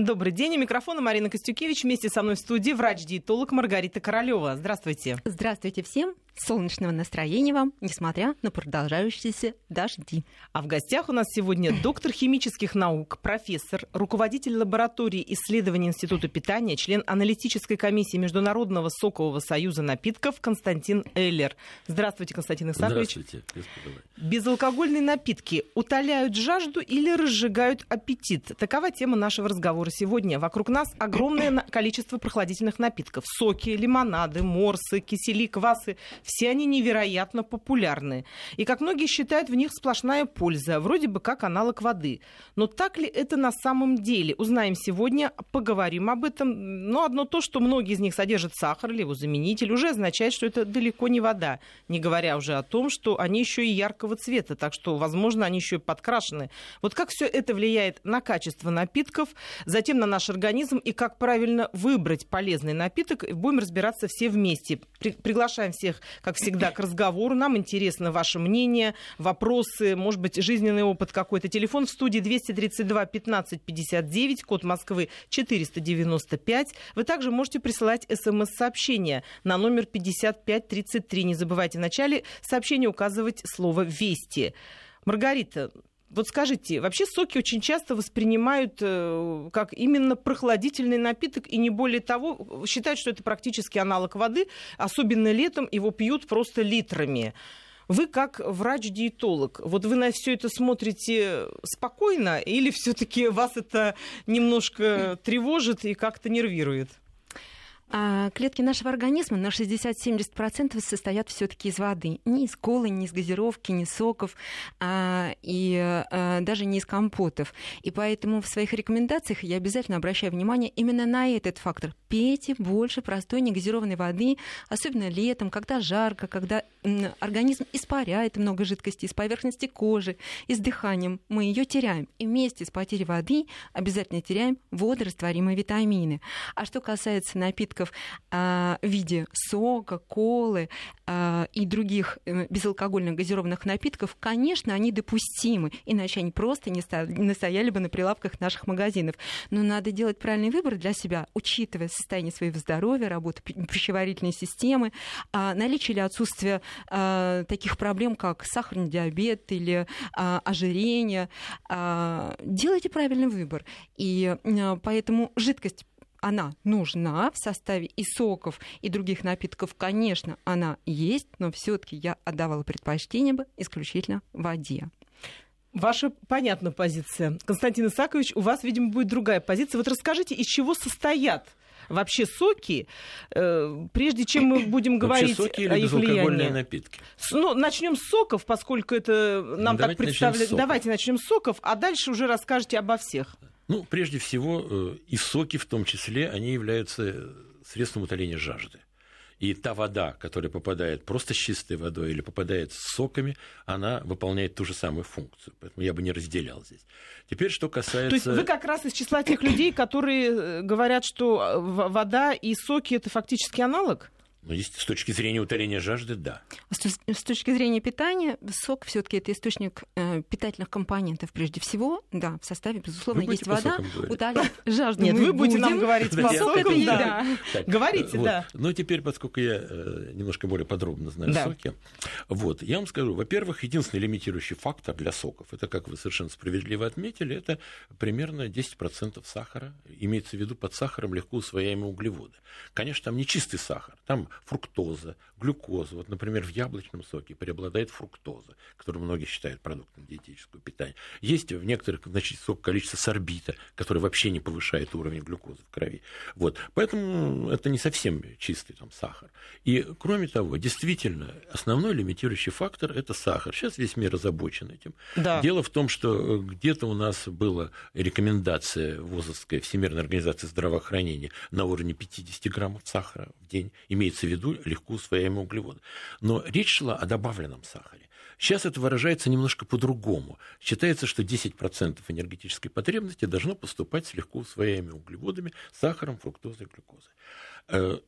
Добрый день. У микрофона Марина Костюкевич. Вместе со мной в студии врач-диетолог Маргарита Королева. Здравствуйте. Здравствуйте всем. Солнечного настроения вам, несмотря на продолжающиеся дожди. А в гостях у нас сегодня доктор химических наук, профессор, руководитель лаборатории исследований Института питания, член аналитической комиссии Международного сокового союза напитков Константин Эллер. Здравствуйте, Константин Исаакович. Здравствуйте, господа. Безалкогольные напитки утоляют жажду или разжигают аппетит? Такова тема нашего разговора сегодня. Вокруг нас огромное количество прохладительных напитков. Соки, лимонады, морсы, кисели, квасы все они невероятно популярны. И, как многие считают, в них сплошная польза, вроде бы как аналог воды. Но так ли это на самом деле? Узнаем сегодня, поговорим об этом. Но одно то, что многие из них содержат сахар или его заменитель, уже означает, что это далеко не вода. Не говоря уже о том, что они еще и яркого цвета, так что, возможно, они еще и подкрашены. Вот как все это влияет на качество напитков, затем на наш организм и как правильно выбрать полезный напиток, будем разбираться все вместе. При приглашаем всех как всегда, к разговору. Нам интересно ваше мнение, вопросы, может быть, жизненный опыт какой-то. Телефон в студии 232 15 59, код Москвы 495. Вы также можете присылать смс-сообщения на номер 5533. Не забывайте в начале сообщения указывать слово «Вести». Маргарита, вот скажите, вообще соки очень часто воспринимают э, как именно прохладительный напиток, и не более того, считают, что это практически аналог воды, особенно летом его пьют просто литрами. Вы как врач-диетолог, вот вы на все это смотрите спокойно или все-таки вас это немножко тревожит и как-то нервирует? А клетки нашего организма на 60-70% состоят все-таки из воды. Не из колы, не из газировки, не соков, а, и а, даже не из компотов. И поэтому в своих рекомендациях я обязательно обращаю внимание именно на этот фактор. Пейте больше простой негазированной воды, особенно летом, когда жарко, когда организм испаряет много жидкости из поверхности кожи, и с дыханием мы ее теряем. И вместе с потерей воды обязательно теряем водорастворимые витамины. А что касается напитков, напитков а, в виде сока, колы а, и других э, безалкогольных газированных напитков, конечно, они допустимы, иначе они просто не стояли бы на прилавках наших магазинов. Но надо делать правильный выбор для себя, учитывая состояние своего здоровья, работу пищеварительной системы, а, наличие или отсутствие таких проблем, как сахарный диабет или ожирение. Делайте правильный выбор. И поэтому жидкость она нужна в составе и соков, и других напитков, конечно, она есть, но все-таки я отдавала предпочтение бы исключительно воде. Ваша понятная позиция. Константин Исакович, у вас, видимо, будет другая позиция. Вот расскажите, из чего состоят вообще соки, э, прежде чем мы будем говорить соки или о их влиянии. напитки? Ну, начнем с соков, поскольку это нам ну, так представляют. Давайте начнем с соков, а дальше уже расскажете обо всех. Ну, прежде всего, э, и соки в том числе, они являются средством утоления жажды. И та вода, которая попадает просто с чистой водой или попадает с соками, она выполняет ту же самую функцию. Поэтому я бы не разделял здесь. Теперь, что касается... То есть вы как раз из числа тех людей, которые э, говорят, что э, вода и соки – это фактически аналог? Ну, с точки зрения утоления жажды, да. С, точки зрения питания, сок все-таки это источник э, питательных компонентов прежде всего. Да, в составе, безусловно, есть вода. Утоляет жажду. Нет, вы будете нам говорить по сокам, да. Говорите, да. Но теперь, поскольку я э, немножко более подробно знаю соки, вот, я вам скажу, во-первых, единственный лимитирующий фактор для соков, это, как вы совершенно справедливо отметили, это примерно 10% сахара. Имеется в виду под сахаром легко усвояемые углеводы. Конечно, там не чистый сахар, там фруктоза, глюкоза. Вот, например, в яблочном соке преобладает фруктоза, которую многие считают продуктом диетического питания. Есть в некоторых значит, сок количество сорбита, который вообще не повышает уровень глюкозы в крови. Вот. Поэтому это не совсем чистый там, сахар. И, кроме того, действительно, основной лимитирующий фактор – это сахар. Сейчас весь мир озабочен этим. Да. Дело в том, что где-то у нас была рекомендация ВОЗовская Всемирной организации здравоохранения на уровне 50 граммов сахара в день. Имеется в виду легко усвояемые углеводы. Но речь шла о добавленном сахаре. Сейчас это выражается немножко по-другому. Считается, что 10% энергетической потребности должно поступать с легко усвояемыми углеводами, сахаром, фруктозой, глюкозой.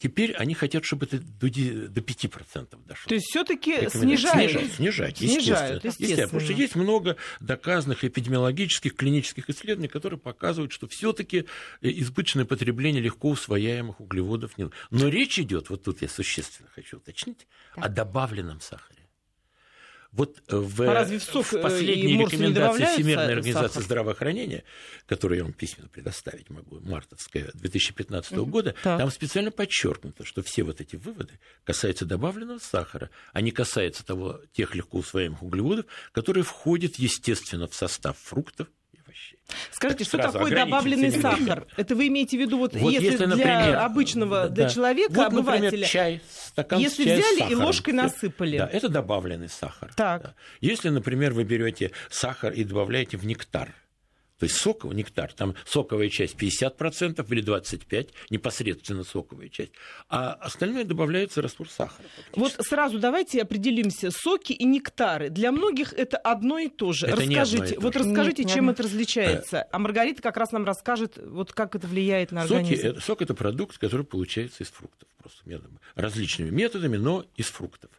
Э, Теперь они хотят, чтобы это до 5% дошло. То есть все-таки снижают? Снижать, снижать, снижают, естественно. естественно. Потому что есть много доказанных эпидемиологических, клинических исследований, которые показывают, что все-таки избыточное потребление легко усвояемых углеводов нет. Но речь идет, вот тут я существенно хочу уточнить, так. о добавленном сахаре. Вот в, а разве в, сок в последней рекомендации Всемирной организации сахар? здравоохранения, которую я вам письменно предоставить могу, мартовская 2015 mm-hmm. года, так. там специально подчеркнуто, что все вот эти выводы касаются добавленного сахара, а не касаются того, тех легко усвояемых углеводов, которые входят, естественно, в состав фруктов овощей. Скажите, что такое добавленный сахар? Это вы имеете в виду, вот, вот если, если например, для обычного, да, для человека, вот, обывателя, например, чай, стакан если чай взяли и ложкой насыпали. Да, это добавленный сахар. Так. Да. Если, например, вы берете сахар и добавляете в нектар, то есть соковый нектар, там соковая часть 50% или 25%, непосредственно соковая часть, а остальное добавляется раствор сахара. Вот сразу давайте определимся. Соки и нектары. Для многих это одно и то же. Это расскажите, вот же. расскажите, нет, чем нет. это различается. А Маргарита как раз нам расскажет, вот как это влияет на организм. Соки, это, сок – это продукт, который получается из фруктов. Просто методами, различными методами, но из фруктов.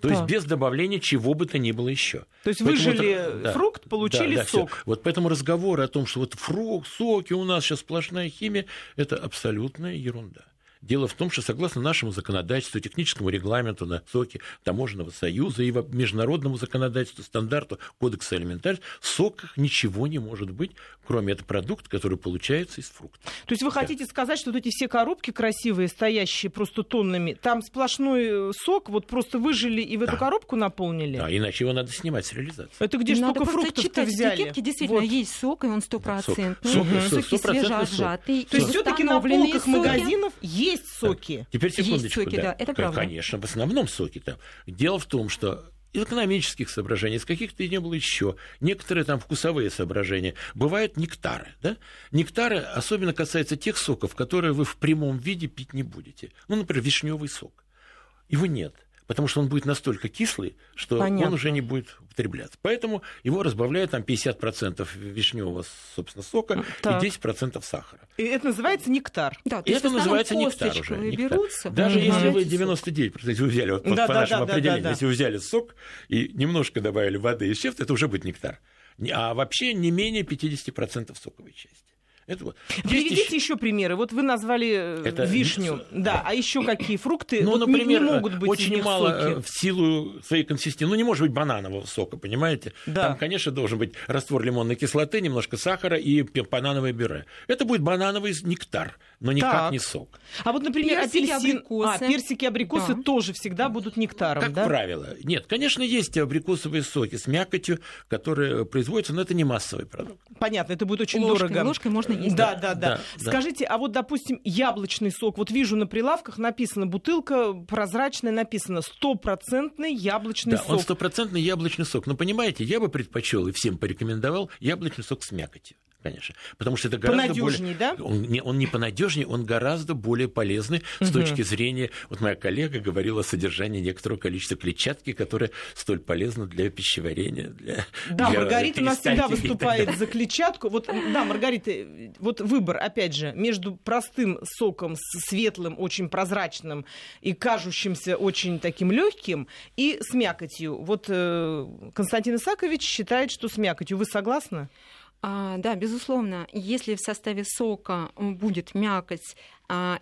То есть без добавления чего бы то ни было еще. То есть поэтому выжили да, фрукт, получили да, да, сок. Всё. Вот поэтому разговоры о том, что вот фрукт, соки у нас сейчас сплошная химия, это абсолютная ерунда. Дело в том, что согласно нашему законодательству, техническому регламенту на соки Таможенного союза и международному законодательству, стандарту Кодекса элементарь, в соках ничего не может быть, кроме этого продукта, который получается из фруктов. То есть вы да. хотите сказать, что вот эти все коробки красивые, стоящие просто тоннами, там сплошной э, сок, вот просто выжили и в эту да. коробку наполнили? Да, иначе его надо снимать с реализации. Это где надо столько фруктов взяли? Этикетки, действительно, вот. есть сок, и он стопроцентный. Сок, сок, соки свежеотжатые. То есть все-таки на полках магазинов есть есть соки. Да. Теперь секундочку. Есть соки, да, да это правда. Конечно, в основном соки там. Дело в том, что из экономических соображений, из каких-то и не было еще. Некоторые там вкусовые соображения. Бывают нектары. Да? Нектары особенно касаются тех соков, которые вы в прямом виде пить не будете. Ну, например, вишневый сок. Его нет потому что он будет настолько кислый, что Понятно. он уже не будет употребляться. Поэтому его разбавляют там 50% вишневого, собственно, сока так. и 10% сахара. И это называется нектар. Да, и это называется нектар уже. Нектар. Берутся, Даже если вы 99% если вы взяли, вот, да, по да, нашему да, определению, да, да, если вы взяли сок и немножко добавили воды и веществ, это уже будет нектар. А вообще не менее 50% соковой части. Это вот. Приведите еще... еще примеры. Вот вы назвали э, это вишню, да, а еще какие фрукты ну, вот например, не, не могут быть очень мало соки. Э, в силу своей консистенции. Ну, не может быть бананового сока, понимаете? Да. Там, конечно, должен быть раствор лимонной кислоты, немножко сахара и банановое бюре. Это будет банановый нектар, но никак так. не сок. А вот, например, персики, апельсин, абрикосы. А, персики, абрикосы да. тоже всегда будут нектаром, как да? правило. Нет, конечно, есть абрикосовые соки с мякотью, которые производятся, но это не массовый продукт. Понятно, это будет очень ложкой, дорого. Ложкой можно есть. Да, да, да. Да, Скажите, а вот, допустим, яблочный сок. Вот вижу на прилавках написано, бутылка прозрачная, написано стопроцентный яблочный да, сок. он стопроцентный яблочный сок. Но понимаете, я бы предпочел и всем порекомендовал яблочный сок с мякотью конечно. Потому что это гораздо более... да? Он не, он не понадежнее, он гораздо более полезный угу. с точки зрения... Вот моя коллега говорила о содержании некоторого количества клетчатки, которая столь полезна для пищеварения, для Да, для Маргарита у нас всегда выступает за клетчатку. Вот, да, Маргарита, вот выбор, опять же, между простым соком, светлым, очень прозрачным и кажущимся очень таким легким, и с мякотью. Вот э, Константин Исакович считает, что с мякотью. Вы согласны? А, да, безусловно, если в составе сока будет мякоть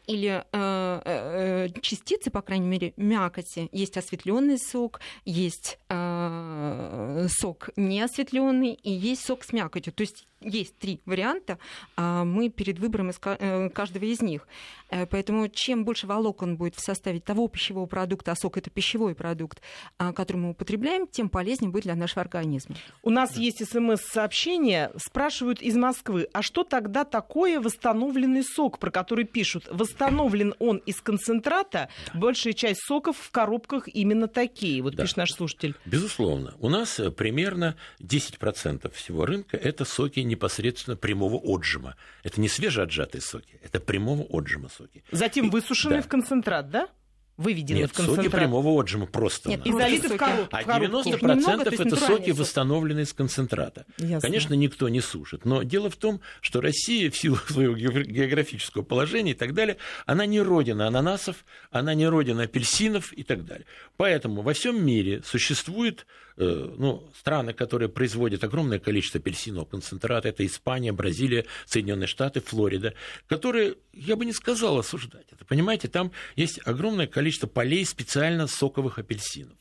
или а, а, частицы, по крайней мере, мякоти, есть осветленный сок, есть а, сок неосветленный и есть сок с мякотью. То есть есть три варианта, а мы перед выбором из э, каждого из них. Э, поэтому чем больше волокон будет в составе того пищевого продукта, а сок это пищевой продукт, а, который мы употребляем, тем полезнее будет для нашего организма. У нас есть смс-сообщение, спрашивают из Москвы, а что тогда такое восстановленный сок, про который пишут? Восстановлен он из концентрата, большая часть соков в коробках именно такие, вот да. пишет наш слушатель. Безусловно. У нас э, примерно 10% всего рынка это соки непосредственно прямого отжима. Это не свежеотжатые соки, это прямого отжима соки. Затем высушенные да. в концентрат, да? Выведены Нет, в концентрат. соки прямого отжима просто. Нет, И просто залиты в коробку. А в коробку. 90% Их немного, это соки, соки. восстановленные из концентрата. Ясно. Конечно, никто не сушит. Но дело в том, что Россия, в силу своего географ- географического положения и так далее, она не родина ананасов, она не родина апельсинов и так далее. Поэтому во всем мире существует ну, страны, которые производят огромное количество апельсинового концентрата. Это Испания, Бразилия, Соединенные Штаты, Флорида, которые, я бы не сказал осуждать это. Понимаете, там есть огромное количество полей специально соковых апельсинов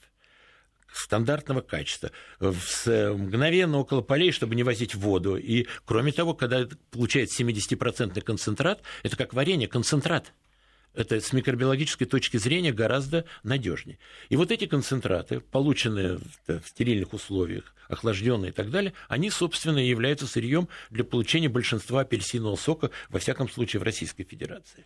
стандартного качества, с- мгновенно около полей, чтобы не возить воду. И, кроме того, когда получается 70% концентрат, это как варенье, концентрат. Это с микробиологической точки зрения гораздо надежнее. И вот эти концентраты, полученные в, стерильных условиях, охлажденные и так далее, они, собственно, и являются сырьем для получения большинства апельсинового сока, во всяком случае, в Российской Федерации.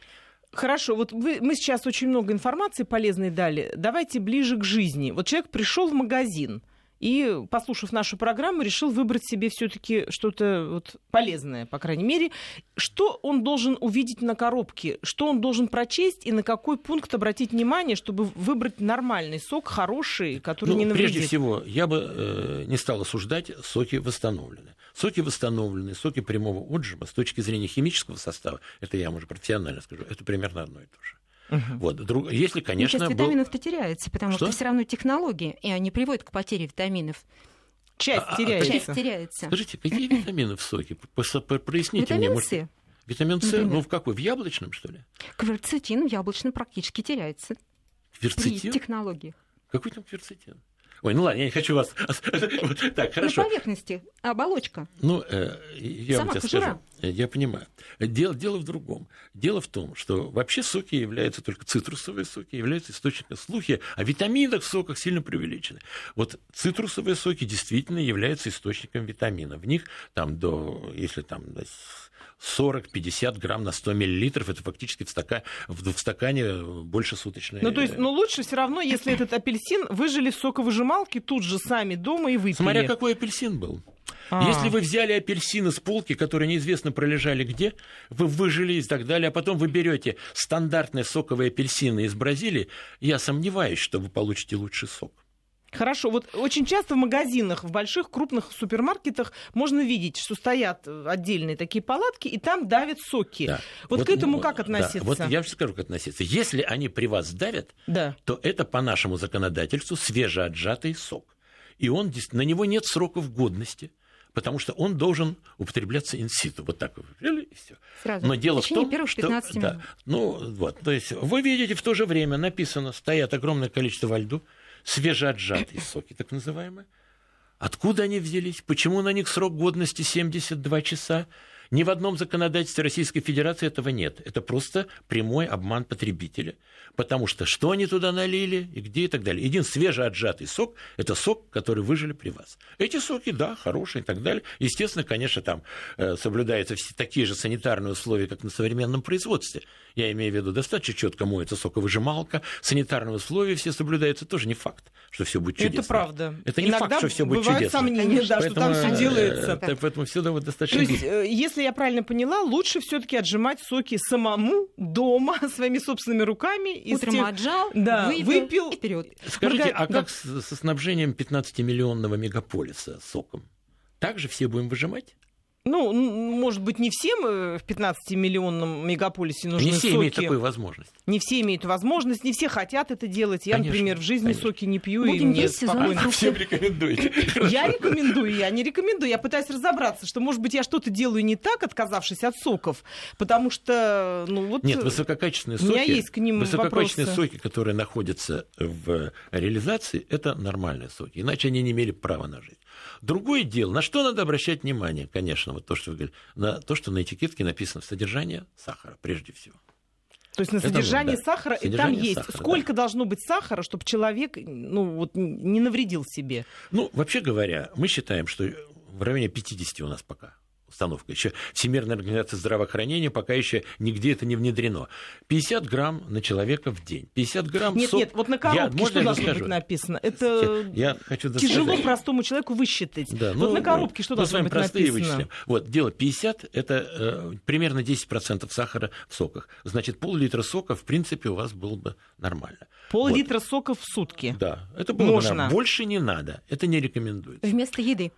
Хорошо, вот вы, мы сейчас очень много информации полезной дали. Давайте ближе к жизни. Вот человек пришел в магазин и, послушав нашу программу, решил выбрать себе все-таки что-то вот полезное, по крайней мере. Что он должен увидеть на коробке? Что он должен прочесть и на какой пункт обратить внимание, чтобы выбрать нормальный сок, хороший, который Ну, не навредит? прежде всего, я бы э, не стал осуждать соки восстановленные. Соки восстановленные, соки прямого отжима с точки зрения химического состава, это я вам уже профессионально скажу, это примерно одно и то же. Вот. Друг- Если, Ну, конечно, часть был- витаминов-то теряется, потому Что? что все равно технологии, и они приводят к потере витаминов. Часть А, а, теряется. Часть теряется. Скажите, какие витамины в соке? Проясните мне. Витамин С. Витамин С, ну в какой? В яблочном, что ли? Кверцетин в яблочном практически теряется при Кверцетин? технологиях. Какой там кверцетин? Ой, ну ладно, я не хочу вас... Так, На хорошо. поверхности оболочка. Ну, э, я вам Сама тебе кожура. скажу. Я понимаю. Дело, дело в другом. Дело в том, что вообще соки являются только цитрусовые соки, являются источником слухи о витаминах в соках сильно преувеличены. Вот цитрусовые соки действительно являются источником витамина. В них там до, если там до 40-50 грамм на 100 миллилитров, это фактически в, стака, в, стакане больше суточной. Ну, то есть, ну, лучше все равно, если этот апельсин выжили в соковыжималке тут же сами дома и выпили. Смотря какой апельсин был. А. Если вы взяли апельсины с полки, которые неизвестно пролежали где, вы выжили и так далее, а потом вы берете стандартные соковые апельсины из Бразилии, я сомневаюсь, что вы получите лучший сок. Хорошо, вот очень часто в магазинах, в больших крупных супермаркетах можно видеть, что стоят э, отдельные такие палатки, и там давят соки. Да. Вот, к этому ну, как да, относиться? вот я же скажу, как относиться. Если они при вас давят, Да. то это по нашему законодательству свежеотжатый сок. И он, на него нет сроков годности, потому что он должен употребляться инситу. Вот так вы и все. Сразу. Но дело в в том, первых что... 15 минут. Да, ну, вот, то есть вы видите, в то же время написано, стоят огромное количество во льду, свежеотжатые соки, так называемые. Откуда они взялись? Почему на них срок годности 72 часа? Ни в одном законодательстве Российской Федерации этого нет. Это просто прямой обман потребителя. Потому что что они туда налили и где и так далее. Един свежеотжатый сок – это сок, который выжили при вас. Эти соки, да, хорошие и так далее. Естественно, конечно, там э, соблюдаются все такие же санитарные условия, как на современном производстве. Я имею в виду, достаточно четко моется соковыжималка, санитарные условия все соблюдаются. Тоже не факт, что все будет чудесно. Это правда. Это не Иногда факт, что все будет бывают чудесно. сомнения, да, что там все э, делается. Поэтому все достаточно То есть, э, если я правильно поняла, лучше все-таки отжимать соки самому дома своими собственными руками. Утром тех- отжал, Да, выпил, выпил. и вперед. Скажите, Марга- а да. как с- со снабжением 15-миллионного мегаполиса соком? Также все будем выжимать? Ну, может быть, не всем э, в 15-миллионном мегаполисе нужны Не все соки. имеют такую возможность. Не все имеют возможность, не все хотят это делать. Я, Конечно, например, в жизни конечно. соки не пью, Будем и мне есть спокойно. фруктов. Всем рекомендуете. Я рекомендую, я не рекомендую. Я пытаюсь разобраться, что, может быть, я что-то делаю не так, отказавшись от соков, потому что, ну вот... Нет, высококачественные У меня соки, есть к ним высококачественные вопросы. соки, которые находятся в реализации, это нормальные соки, иначе они не имели права на жизнь. Другое дело, на что надо обращать внимание, конечно, вот то, что вы говорили, на то, что на этикетке написано содержание сахара, прежде всего. То есть на Это содержание вот, да. сахара, и там Содержание есть. сахара, Сколько должно быть сахара, чтобы человек, ну, вот, не навредил себе? Ну, вообще говоря, мы считаем, что в районе 50 у нас пока установка. Еще Всемирная организация здравоохранения пока еще нигде это не внедрено. 50 грамм на человека в день. 50 грамм Нет, сок... нет, вот на коробке я, что должно скажу? быть написано? Это я хочу тяжело простому человеку высчитать. Да, вот ну, на коробке что должно быть написано? Вычислим. Вот, дело 50 – это э, примерно 10% сахара в соках. Значит, пол-литра сока, в принципе, у вас было бы нормально. Пол-литра вот. сока в сутки? Да, это было Можно. бы нормально. Больше не надо, это не рекомендуется. Вместо еды?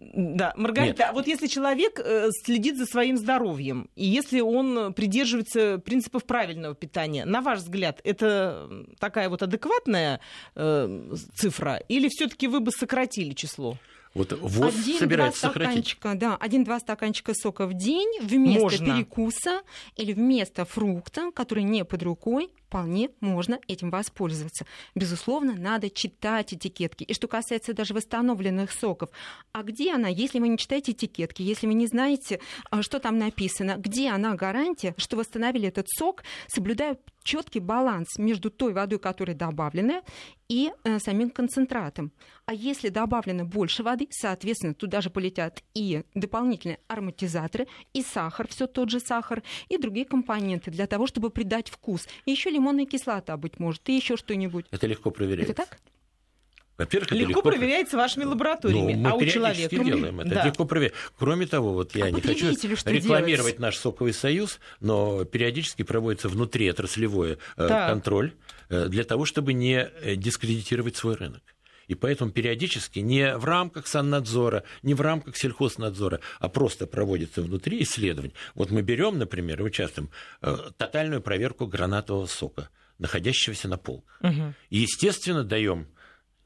Да, Маргарита, Нет. а вот если человек э, следит за своим здоровьем, и если он придерживается принципов правильного питания, на ваш взгляд, это такая вот адекватная э, цифра, или все-таки вы бы сократили число? Вот ВОЗ один, собирается сократить. Да, один-два стаканчика сока в день вместо Можно. перекуса или вместо фрукта, который не под рукой, вполне можно этим воспользоваться. Безусловно, надо читать этикетки. И что касается даже восстановленных соков, а где она, если вы не читаете этикетки, если вы не знаете, а, что там написано, где она гарантия, что восстановили этот сок, соблюдая четкий баланс между той водой, которая добавлена, и э, самим концентратом. А если добавлено больше воды, соответственно, туда же полетят и дополнительные ароматизаторы, и сахар, все тот же сахар, и другие компоненты для того, чтобы придать вкус. Еще лимонная кислота, быть может, и еще что-нибудь. Это легко проверяется. Это так? Во-первых, легко, легко проверяется вашими лабораториями, ну, мы а у человека делаем это. Да. Легко проверяем. Кроме того, вот я а не хочу рекламировать делать? наш соковый союз, но периодически проводится внутриотраслевой э, контроль э, для того, чтобы не э, дискредитировать свой рынок. И поэтому периодически не в рамках саннадзора, не в рамках сельхознадзора, а просто проводится внутри исследование. Вот мы берем, например, участвуем э, тотальную проверку гранатового сока, находящегося на полках. Угу. И, естественно, даем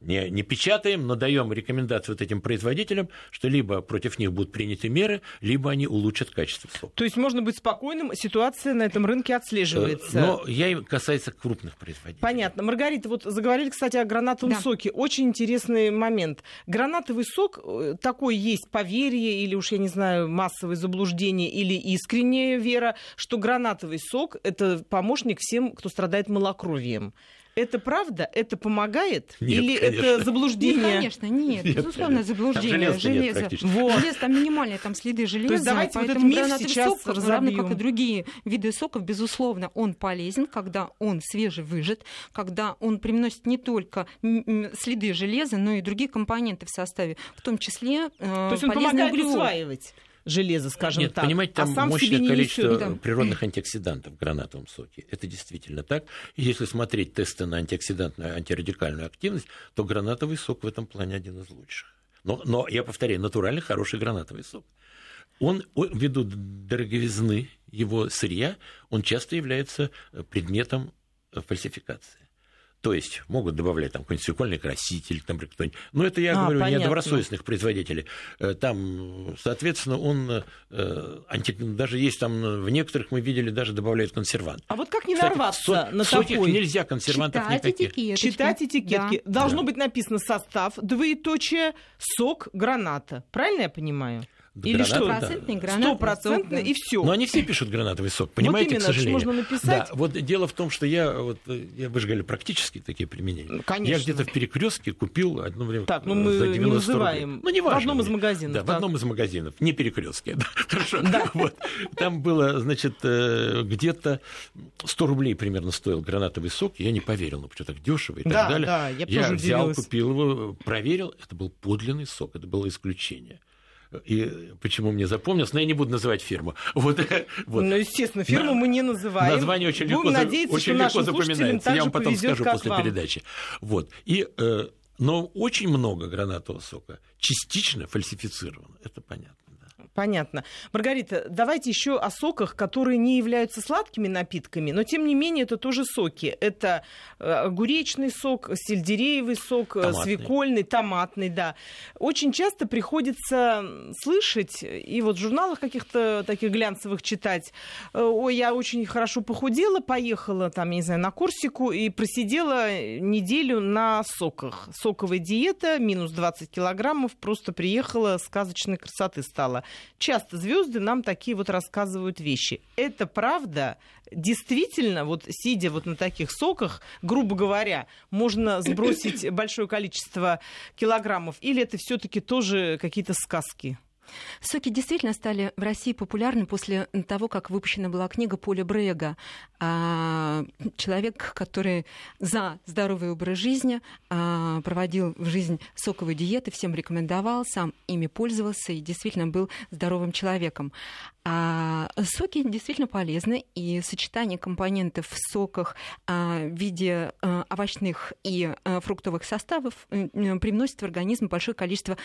не, не печатаем, но даем рекомендации вот этим производителям, что либо против них будут приняты меры, либо они улучшат качество сока. То есть можно быть спокойным, ситуация на этом рынке отслеживается. Но я касается крупных производителей. Понятно. Маргарита, вот заговорили, кстати, о гранатовом да. соке. Очень интересный момент. Гранатовый сок, э, такой есть поверье, или уж, я не знаю, массовое заблуждение, или искренняя вера, что гранатовый сок – это помощник всем, кто страдает малокровием. Это правда? Это помогает? Нет, Или конечно. это заблуждение? Нет, конечно, нет. нет безусловно, конечно. заблуждение. Там железо. Нет, вот. Железо там минимальные, там следы железа. То есть давайте вот этот миф сейчас сок, равно как и другие виды соков, безусловно, он полезен, когда он свежевыжат, когда он приносит не только следы железа, но и другие компоненты в составе, в том числе э, То есть он помогает углевод. усваивать железа, скажем Нет, так. понимаете, там а мощное количество да. природных антиоксидантов в гранатовом соке. Это действительно так. И если смотреть тесты на антиоксидантную, антирадикальную активность, то гранатовый сок в этом плане один из лучших. Но, но я повторяю, натуральный хороший гранатовый сок. Он, ввиду дороговизны его сырья, он часто является предметом фальсификации. То есть могут добавлять там какой-нибудь свекольный краситель, там кто-нибудь. Но это я а, говорю понятно. не о добросовестных производителей. Э, там, соответственно, он э, анти... даже есть там в некоторых мы видели даже добавляют консервант. А вот как не Кстати, нарваться со... на такой? нельзя консервантов Читать никаких. Этикеточки. Читать этикетки. Да. Должно да. быть написано состав, двоеточие, сок граната. Правильно я понимаю? Или что? Стопроцентный гранатовый Стопроцентный и все. Но они все пишут гранатовый сок, понимаете, вот именно, к сожалению. можно написать. Да, вот дело в том, что я, вот, я вы же говорили, практически такие применения. Ну, конечно. Я где-то в перекрестке купил одно время так, ну мы за 90 не называем. Рублей. Ну, не важно. В одном из магазинов. Да, так. в одном из магазинов, не перекрестке. Да, хорошо. Да. Вот. Там было, значит, э, где-то 100 рублей примерно стоил гранатовый сок. Я не поверил, ну, что так дешево и так да, далее. Да, я, я взял, удивилась. купил его, проверил. Это был подлинный сок, это было исключение и почему мне запомнилось, но я не буду называть фирму. Вот, вот. Ну, естественно, фирму На, мы не называем. Название очень легко, Будем надеяться, очень легко запоминается. Я вам потом скажу после вам. передачи. Вот. И, э, но очень много гранатового сока частично фальсифицировано, это понятно. Понятно. Маргарита, давайте еще о соках, которые не являются сладкими напитками, но тем не менее это тоже соки. Это э, огуречный сок, сельдереевый сок, э, томатный. свекольный, томатный, да. Очень часто приходится слышать и вот в журналах каких-то таких глянцевых читать, э, ой, я очень хорошо похудела, поехала там, я не знаю, на Корсику и просидела неделю на соках. Соковая диета, минус 20 килограммов, просто приехала, сказочной красоты стала часто звезды нам такие вот рассказывают вещи. Это правда? Действительно, вот сидя вот на таких соках, грубо говоря, можно сбросить большое количество килограммов? Или это все-таки тоже какие-то сказки? Соки действительно стали в России популярны после того, как выпущена была книга Поля Брега. А, человек, который за здоровый образ жизни а, проводил в жизнь соковые диеты, всем рекомендовал, сам ими пользовался и действительно был здоровым человеком. А соки действительно полезны, и сочетание компонентов в соках а, в виде а, овощных и а, фруктовых составов привносит в организм большое количество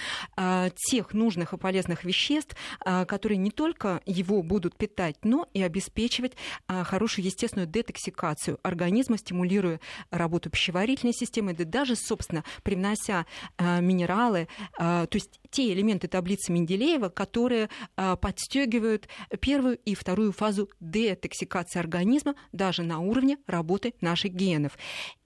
тех нужных и полезных веществ, которые не только его будут питать, но и обеспечивать хорошую естественную детоксикацию организма, стимулируя работу пищеварительной системы, да даже, собственно, привнося минералы, то есть те элементы таблицы Менделеева, которые подстегивают первую и вторую фазу детоксикации организма даже на уровне работы наших генов.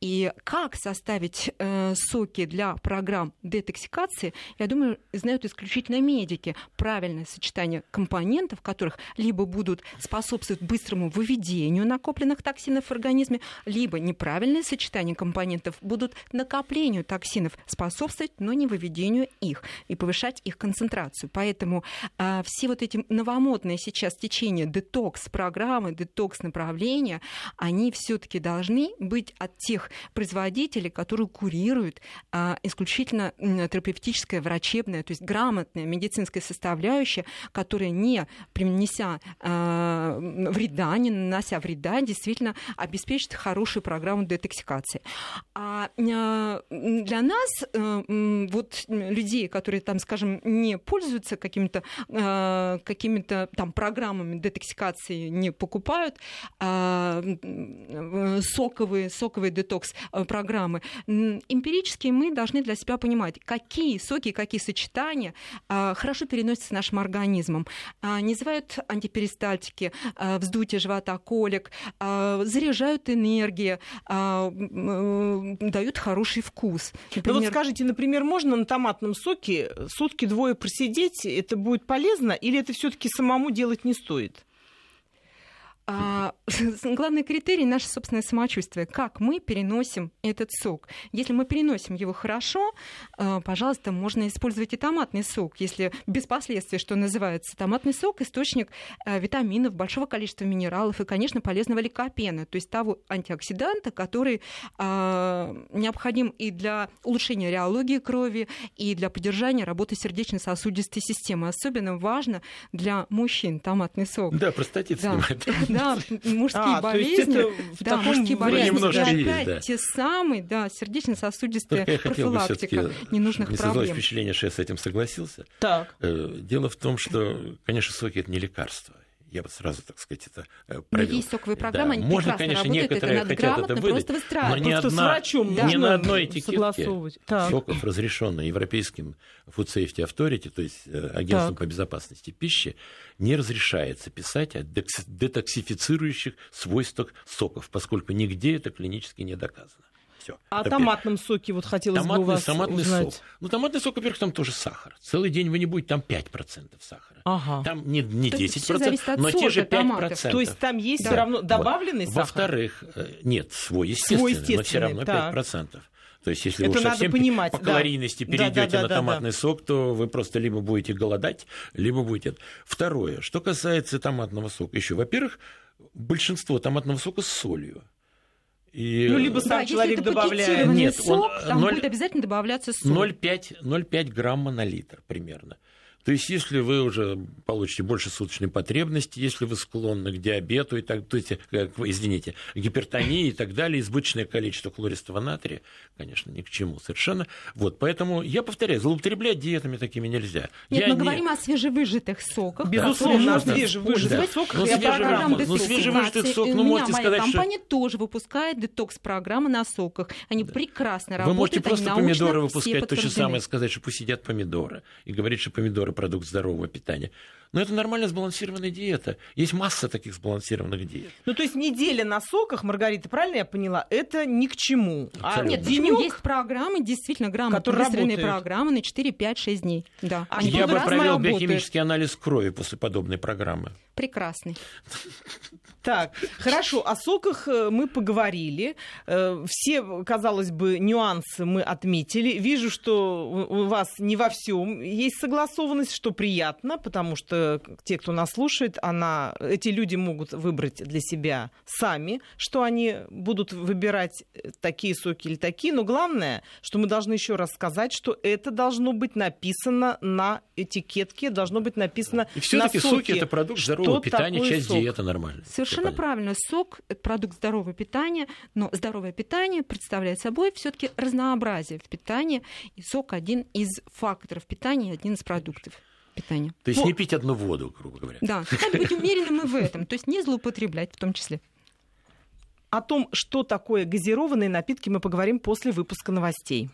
И как составить э, соки для программ детоксикации, я думаю, знают исключительно медики. Правильное сочетание компонентов, которых либо будут способствовать быстрому выведению накопленных токсинов в организме, либо неправильное сочетание компонентов будут накоплению токсинов способствовать, но не выведению их и повышать их концентрацию. Поэтому э, все вот эти новомодные сейчас течение детокс-программы, детокс-направления, они все-таки должны быть от тех производителей, которые курируют а, исключительно терапевтическая, врачебная, то есть грамотная медицинская составляющая, которая не принеся а, вреда, не нанося вреда, действительно обеспечит хорошую программу детоксикации. А, а для нас, а, вот людей, которые там, скажем, не пользуются какими-то а, какими-то там программами, детоксикации не покупают, а, соковые, соковые детокс-программы. Э, Эмпирически мы должны для себя понимать, какие соки, какие сочетания а, хорошо переносятся нашим организмом. А, не называют антиперистальтики, вздутие живота, колик, заряжают энергией, дают хороший вкус. Например... Ну вот скажите, например, можно на томатном соке сутки двое просидеть, это будет полезно, или это все-таки самому делать не стоит? А, главный критерий наше собственное самочувствие. Как мы переносим этот сок? Если мы переносим его хорошо, а, пожалуйста, можно использовать и томатный сок, если без последствий, что называется. Томатный сок – источник а, витаминов, большого количества минералов и, конечно, полезного ликопена, то есть того антиоксиданта, который а, необходим и для улучшения реологии крови, и для поддержания работы сердечно-сосудистой системы. Особенно важно для мужчин томатный сок. Да, простатит да. снимает. Да, мужские а, болезни. Да, мужские болезни. опять да. те самые, да, сердечно-сосудистая ну, профилактика ненужных не проблем. Впечатление, что я с этим согласился. Так. Э, дело в том, что, конечно, соки это не лекарство я бы сразу, так сказать, это э, провел. Но есть соковые программы, да. они Можно, конечно, работают, некоторые это хотят это выдать, но ни, одна, с врачом ни на одной этикетке соков, разрешенной Европейским Food Safety Authority, то есть э, Агентством так. по безопасности пищи, не разрешается писать о детоксифицирующих свойствах соков, поскольку нигде это клинически не доказано. Все. А о томатном соке вот хотелось томатный, бы у вас томатный узнать. сок. Ну, томатный сок, во-первых, там тоже сахар. Целый день вы не будете, там 5% сахара. Ага. Там не, не 10%, но те же 5%. Томатов. То есть там есть да. все равно добавленный вот. сахар? Во-вторых, э, нет, свой естественный, свой естественный но все равно так. 5%. То есть, если Это вы совсем понимать, по калорийности да. перейдете да, да, да, на томатный да, да. сок, то вы просто либо будете голодать, либо будете. Второе, что касается томатного сока, еще, во-первых, большинство томатного сока с солью. И... Ну, либо сам да, человек если добавляет. Нет, сок, он, там 0, будет обязательно добавляться соль. 0,5 грамма на литр примерно. То есть, если вы уже получите больше суточной потребности, если вы склонны к диабету, и так, то есть, э, извините, гипертонии и так далее, избыточное количество хлористого натрия, конечно, ни к чему совершенно. Вот, поэтому я повторяю, злоупотреблять диетами такими нельзя. Нет, я мы не... говорим о свежевыжатых соках. Безусловно, о свежевыжатых да. соках. Ну, ну, свежевыжатый сок, ну, можете моя сказать, компания что... тоже выпускает детокс-программы на соках. Они да. прекрасно работают. Вы можете просто помидоры выпускать, то же самое сказать, что пусть едят помидоры. И говорить, что помидоры продукт здорового питания. Но это нормально сбалансированная диета. Есть масса таких сбалансированных диет. Ну, то есть неделя на соках, Маргарита, правильно я поняла, это ни к чему. А нет, денёк, есть программы, действительно грамотно выстроенные программы на 4, 5, 6 дней. Да. Они я бы провел биохимический анализ крови после подобной программы. Прекрасный. Так, хорошо, о соках э, мы поговорили. Э, все, казалось бы, нюансы мы отметили. Вижу, что у вас не во всем есть согласованность, что приятно, потому что те, кто нас слушает, она, эти люди могут выбрать для себя сами, что они будут выбирать э, такие соки или такие. Но главное, что мы должны еще раз сказать, что это должно быть написано на этикетке, должно быть написано И все-таки соки это продукт здорового питания, часть сок? диеты нормально. Совершенно правильно. Сок – продукт здорового питания, но здоровое питание представляет собой все-таки разнообразие в питании, и сок один из факторов питания, один из продуктов питания. То есть вот. не пить одну воду, грубо говоря. Да, надо быть уверенным и в этом, то есть не злоупотреблять в том числе. О том, что такое газированные напитки, мы поговорим после выпуска новостей.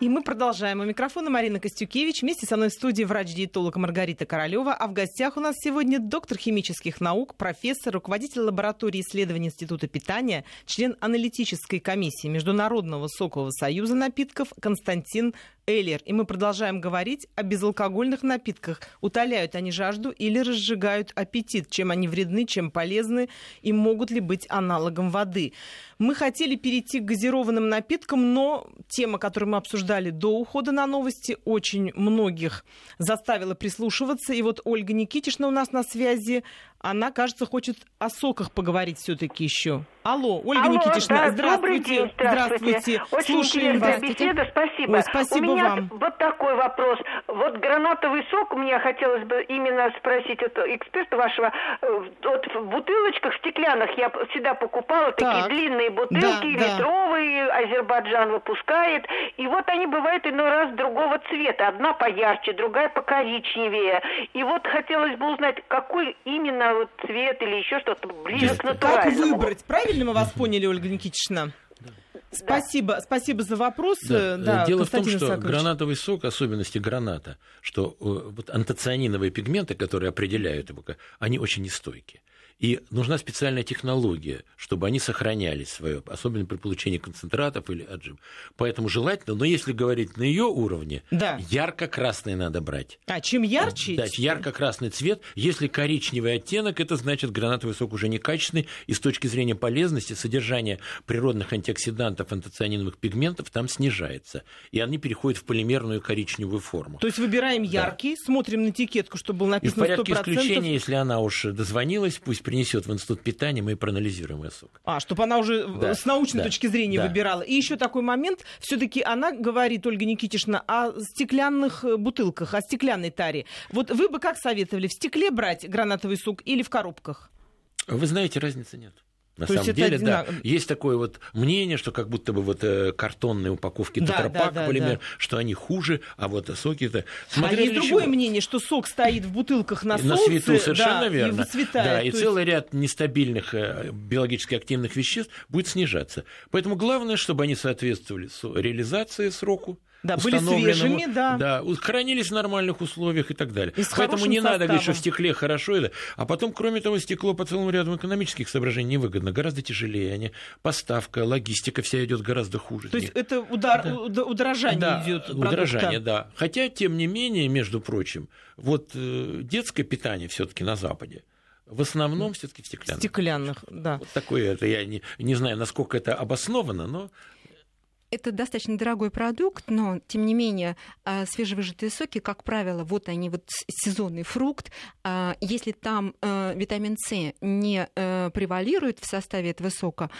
И мы продолжаем. У микрофона Марина Костюкевич. Вместе со мной в студии врач-диетолог Маргарита Королева. А в гостях у нас сегодня доктор химических наук, профессор, руководитель лаборатории исследований Института питания, член аналитической комиссии Международного сокового союза напитков Константин Эллер. И мы продолжаем говорить о безалкогольных напитках. Утоляют они жажду или разжигают аппетит? Чем они вредны, чем полезны? И могут ли быть аналогом воды? Мы хотели перейти к газированным напиткам, но тема, которую мы обсуждали до ухода на новости, очень многих заставила прислушиваться. И вот Ольга Никитишна у нас на связи. Она, кажется, хочет о соках поговорить все-таки еще. Алло, Ольга Алло, Никитична, да, здравствуйте. День, здравствуйте. здравствуйте. Очень Слушаем вас. беседа, спасибо. Ой, спасибо у меня вам. вот такой вопрос. Вот гранатовый сок, мне хотелось бы именно спросить от эксперта вашего. э, Вот в бутылочках стеклянных я всегда покупала Так. такие длинные бутылки, Да, да. литровые, Азербайджан выпускает. И вот они бывают иной раз другого цвета. Одна поярче, другая покоричневее. И вот хотелось бы узнать, какой именно вот цвет или еще что-то ближе к Как Как натуральному. выбрать? Правильно мы вас поняли, Ольга Никитична? Спасибо, спасибо за вопрос. Да. Да, Дело в том, что Исаакович. гранатовый сок, особенности граната, что э, вот антоцианиновые пигменты, которые определяют его, они очень нестойкие. И нужна специальная технология, чтобы они сохранялись свое, особенно при получении концентратов или отжим. Поэтому желательно, но если говорить на ее уровне, Да. ярко-красный надо брать. А чем ярче? Да, ярко-красный цвет. Если коричневый оттенок, это значит, гранатовый сок уже некачественный. И с точки зрения полезности, содержание природных антиоксидантов, антоцианиновых пигментов там снижается. И они переходят в полимерную коричневую форму. То есть выбираем яркий, смотрим на этикетку, чтобы было И в написано порядке 100%. исключения, если она уж дозвонилась, пусть принесет в институт питания, мы проанализируем ее сок. А, чтобы она уже э, Да, с научной да, точки зрения да. выбирала. И еще такой момент. Все-таки она говорит, Ольга Никитична, о стеклянных э, бутылках, о стеклянной таре. Вот вы бы как советовали, в стекле брать гранатовый сок или в коробках? Вы знаете, разницы нет. На То самом это деле, да. одинак- Есть такое вот мнение, что как будто бы вот э, картонные упаковки Да, тетрапак, да, да, полимер, да. что они хуже, а вот соки это... а есть другое мнение, что сок стоит в бутылках на, на солнце, свету совершенно да, верно. и выцветает. Да, и есть- целый ряд нестабильных э, биологически активных веществ будет снижаться. Поэтому главное, чтобы они соответствовали со- реализации сроку. Да, были свежими, да. да, хранились в нормальных условиях и так далее. И Поэтому не надо говорить, что в составом. стекле хорошо, это, а потом, кроме того, стекло по целому ряду экономических соображений невыгодно, гораздо тяжелее, они, поставка, логистика вся идет гораздо хуже. То есть это удар, Да. удорожание Да, идет. удорожание, да. Хотя, тем не менее, между прочим, вот э, детское питание все-таки на Западе в основном все-таки в стеклянных. Стеклянных, да. Вот такое это я не, не знаю, насколько это обосновано, но Это достаточно дорогой продукт, но, тем не менее, а, свежевыжатые соки, как правило, вот они, вот сезонный фрукт. а, Если там э, витамин С не э, превалирует в составе этого сока,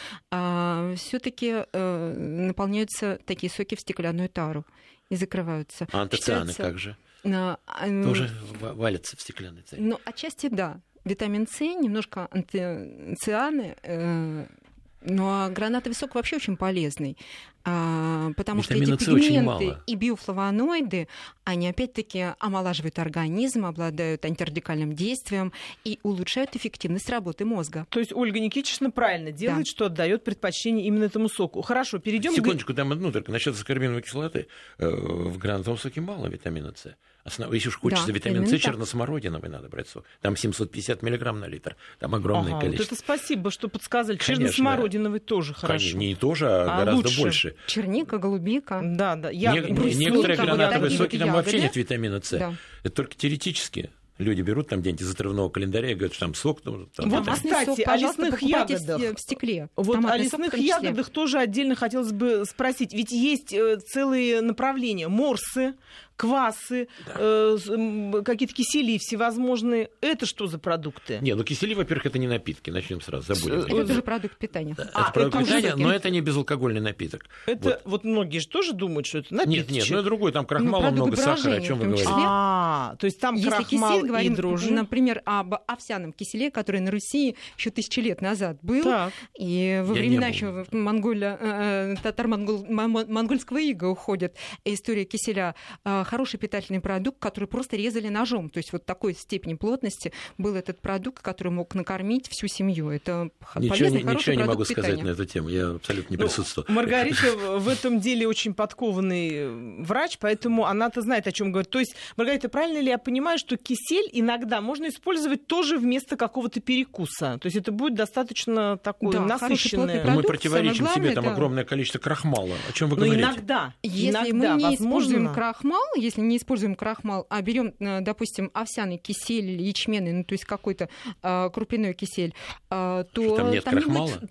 все-таки наполняются такие соки в стеклянную тару и закрываются. а антоцианы Считается, как же? а, а, Тоже ва- валятся в стеклянной царе. Ну, отчасти да. Витамин С, немножко антицианы, э, ну а гранатовый сок вообще очень полезный, а, потому Витамина что эти пигменты и биофлавоноиды, они опять-таки омолаживают организм, обладают антирадикальным действием и улучшают эффективность работы мозга. То есть Ольга Никитична правильно делает, что отдает предпочтение именно этому соку. Хорошо, перейдем к... Секундочку, там одну только. Насчет аскорбиновой кислоты э, в гранатовом соке мало витамина С. Основ... Если уж хочется Да, витамин С, так. черносмородиновый надо брать сок. Там 750 миллиграмм на литр. Там огромное Ага, вот количество. это спасибо, что подсказали. Конечно. Черносмородиновый тоже хорошо. Конечно, не тоже, а, А гораздо лучше. больше. Черника, голубика. Да, да. Я... не- брусника, некоторые вот гранатовые такие соки вот там вообще нет витамина С. Да. Это только теоретически. Люди берут там где-нибудь из отрывного календаря и говорят, что там сок. Там, там, вот, там. кстати, сок, о лесных ягодах. В стекле. Вот о лесных ягодах тоже отдельно хотелось бы спросить. Ведь есть э, целые направления. Морсы, квасы, да. э, какие-то кисели всевозможные. Это что за продукты? Не, ну кисели, во-первых, это не напитки, начнем сразу, забудем. Это же продукт питания. Да, а, это продукт это питания, но это не безалкогольный напиток. Это вот. вот многие же тоже думают, что это напиток. Нет, нет, ну это другой, там крахмала ну, много, сахара, о чем вы говорите. А, то есть там Если крахмал кисель, говорим, и дрожжи. например, об овсяном киселе, который на Руси еще тысячи лет назад был, так. и во времена еще монголя, э, татар-монгольского ига уходит история киселя э, хороший питательный продукт, который просто резали ножом. То есть вот такой степени плотности был этот продукт, который мог накормить всю семью. Это ничего, полезный, не, Ничего не могу питания. сказать на эту тему. Я абсолютно не ну, присутствую. Маргарита в этом деле очень подкованный врач, поэтому она-то знает, о чем говорит. То есть, Маргарита, правильно ли я понимаю, что кисель иногда можно использовать тоже вместо какого-то перекуса? То есть это будет достаточно такое да, насыщенное. Продукт, Мы противоречим себе, там огромное количество крахмала. О чем вы Но говорите? иногда. Если иногда, мы не возможно... используем крахмал, если не используем крахмал, а берем, э, допустим, овсяный кисель или ячменный, ну, то есть какой-то э, крупяной кисель, э, то... Там нет там крахмала? Не будет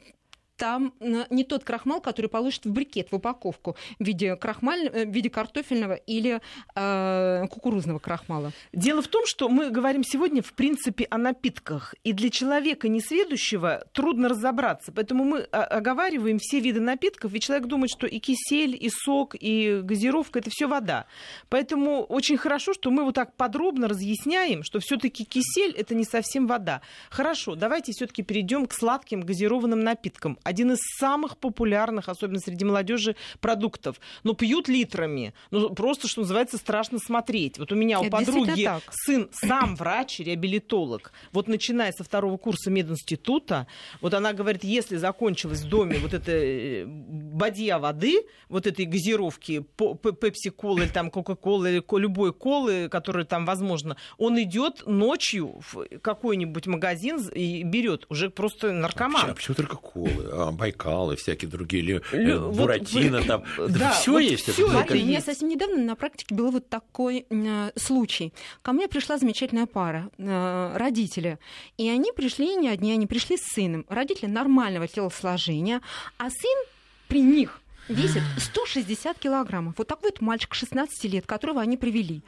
там не тот крахмал, который получит в брикет, в упаковку в виде, крахмаль, э, в виде картофельного или э, кукурузного крахмала. Дело в том, что мы говорим сегодня, в принципе, о напитках. И для человека несведущего трудно разобраться. Поэтому мы оговариваем все виды напитков, ведь человек думает, что и кисель, и сок, и газировка это все вода. Поэтому очень хорошо, что мы вот так подробно разъясняем, что все-таки кисель это не совсем вода. Хорошо, давайте все-таки перейдем к сладким газированным напиткам один из самых популярных, особенно среди молодежи, продуктов. Но пьют литрами. Ну, просто, что называется, страшно смотреть. Вот у меня у Это подруги сын сам врач, реабилитолог. Вот начиная со второго курса мединститута, вот она говорит, если закончилась в доме вот эта э, бадья воды, вот этой газировки, пепси-колы или там кока-колы, или любой колы, которая там возможно, он идет ночью в какой-нибудь магазин и берет уже просто наркоман. А почему, а почему только колы? А, Байкал и всякие другие, или э, Буратино вот, там. Да, все вот есть. Всё это, это У меня совсем недавно на практике был вот такой э, случай. Ко мне пришла замечательная пара, э, родители. И они пришли не одни, они пришли с сыном. Родители нормального телосложения, а сын при них весит 160 килограммов. Вот такой вот мальчик 16 лет, которого они привели.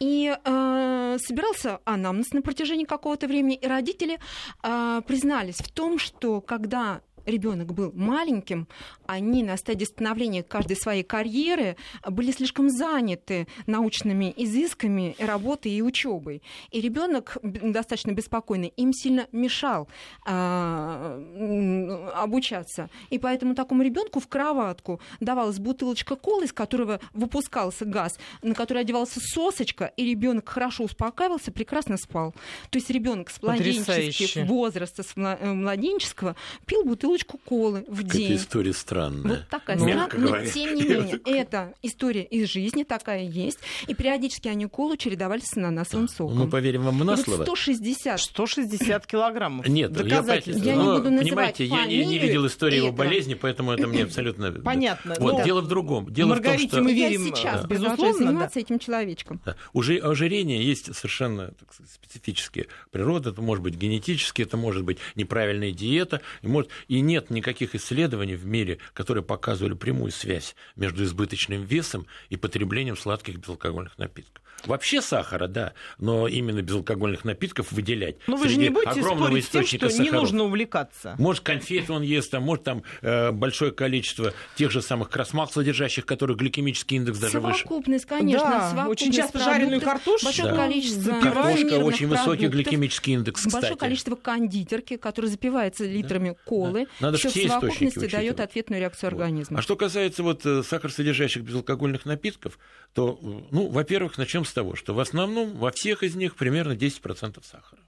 И э, собирался анамнез на протяжении какого-то времени, и родители э, признались в том, что когда ребенок был маленьким, они на стадии становления каждой своей карьеры были слишком заняты научными изысками, работой и учебой. И ребенок достаточно беспокойный им сильно мешал э, обучаться. И поэтому такому ребенку в кроватку давалась бутылочка колы, из которого выпускался газ, на который одевался сосочка, и ребенок хорошо успокаивался, прекрасно спал. То есть ребенок с младенческого возраста, с младенческого, пил бутылочку бутылочку колы в день. Какая история странная. Вот такая ну, странная. Но, тем не менее, это история из жизни, такая есть. И периодически они колу чередовали с ананасовым соком. Мы поверим вам на слово. 160. 160 килограммов. Нет, доказательства. Я, я не буду называть Понимаете, я не, не видел истории его болезни, поэтому это мне абсолютно... Понятно. Вот, но... дело в другом. Дело Маргарите в том, что... мы верим, я сейчас безусловно, заниматься да. этим человечком. Да. Уже ожирение есть совершенно так сказать, специфические природы. Это может быть генетически, это может быть неправильная диета. И, может... и нет никаких исследований в мире, которые показывали прямую связь между избыточным весом и потреблением сладких безалкогольных напитков. Вообще сахара, да, но именно безалкогольных напитков выделять. Но вы же не будете спорить с тем, что сахаров. не нужно увлекаться. Может, конфеты он ест, а может, там э, большое количество тех же самых красмал содержащих, которые гликемический индекс даже выше. Совокупность, конечно. Да, совокупность очень часто жареную картошку. Большое да. количество Картошка, очень высокий гликемический индекс, кстати. Большое количество кондитерки, которое запивается литрами да. колы. Да. Надо все в совокупности дает ответную реакцию вот. организма. А что касается вот э, сахаросодержащих безалкогольных напитков, то, э, ну, во-первых, начнем с того, что в основном во всех из них примерно 10% сахара.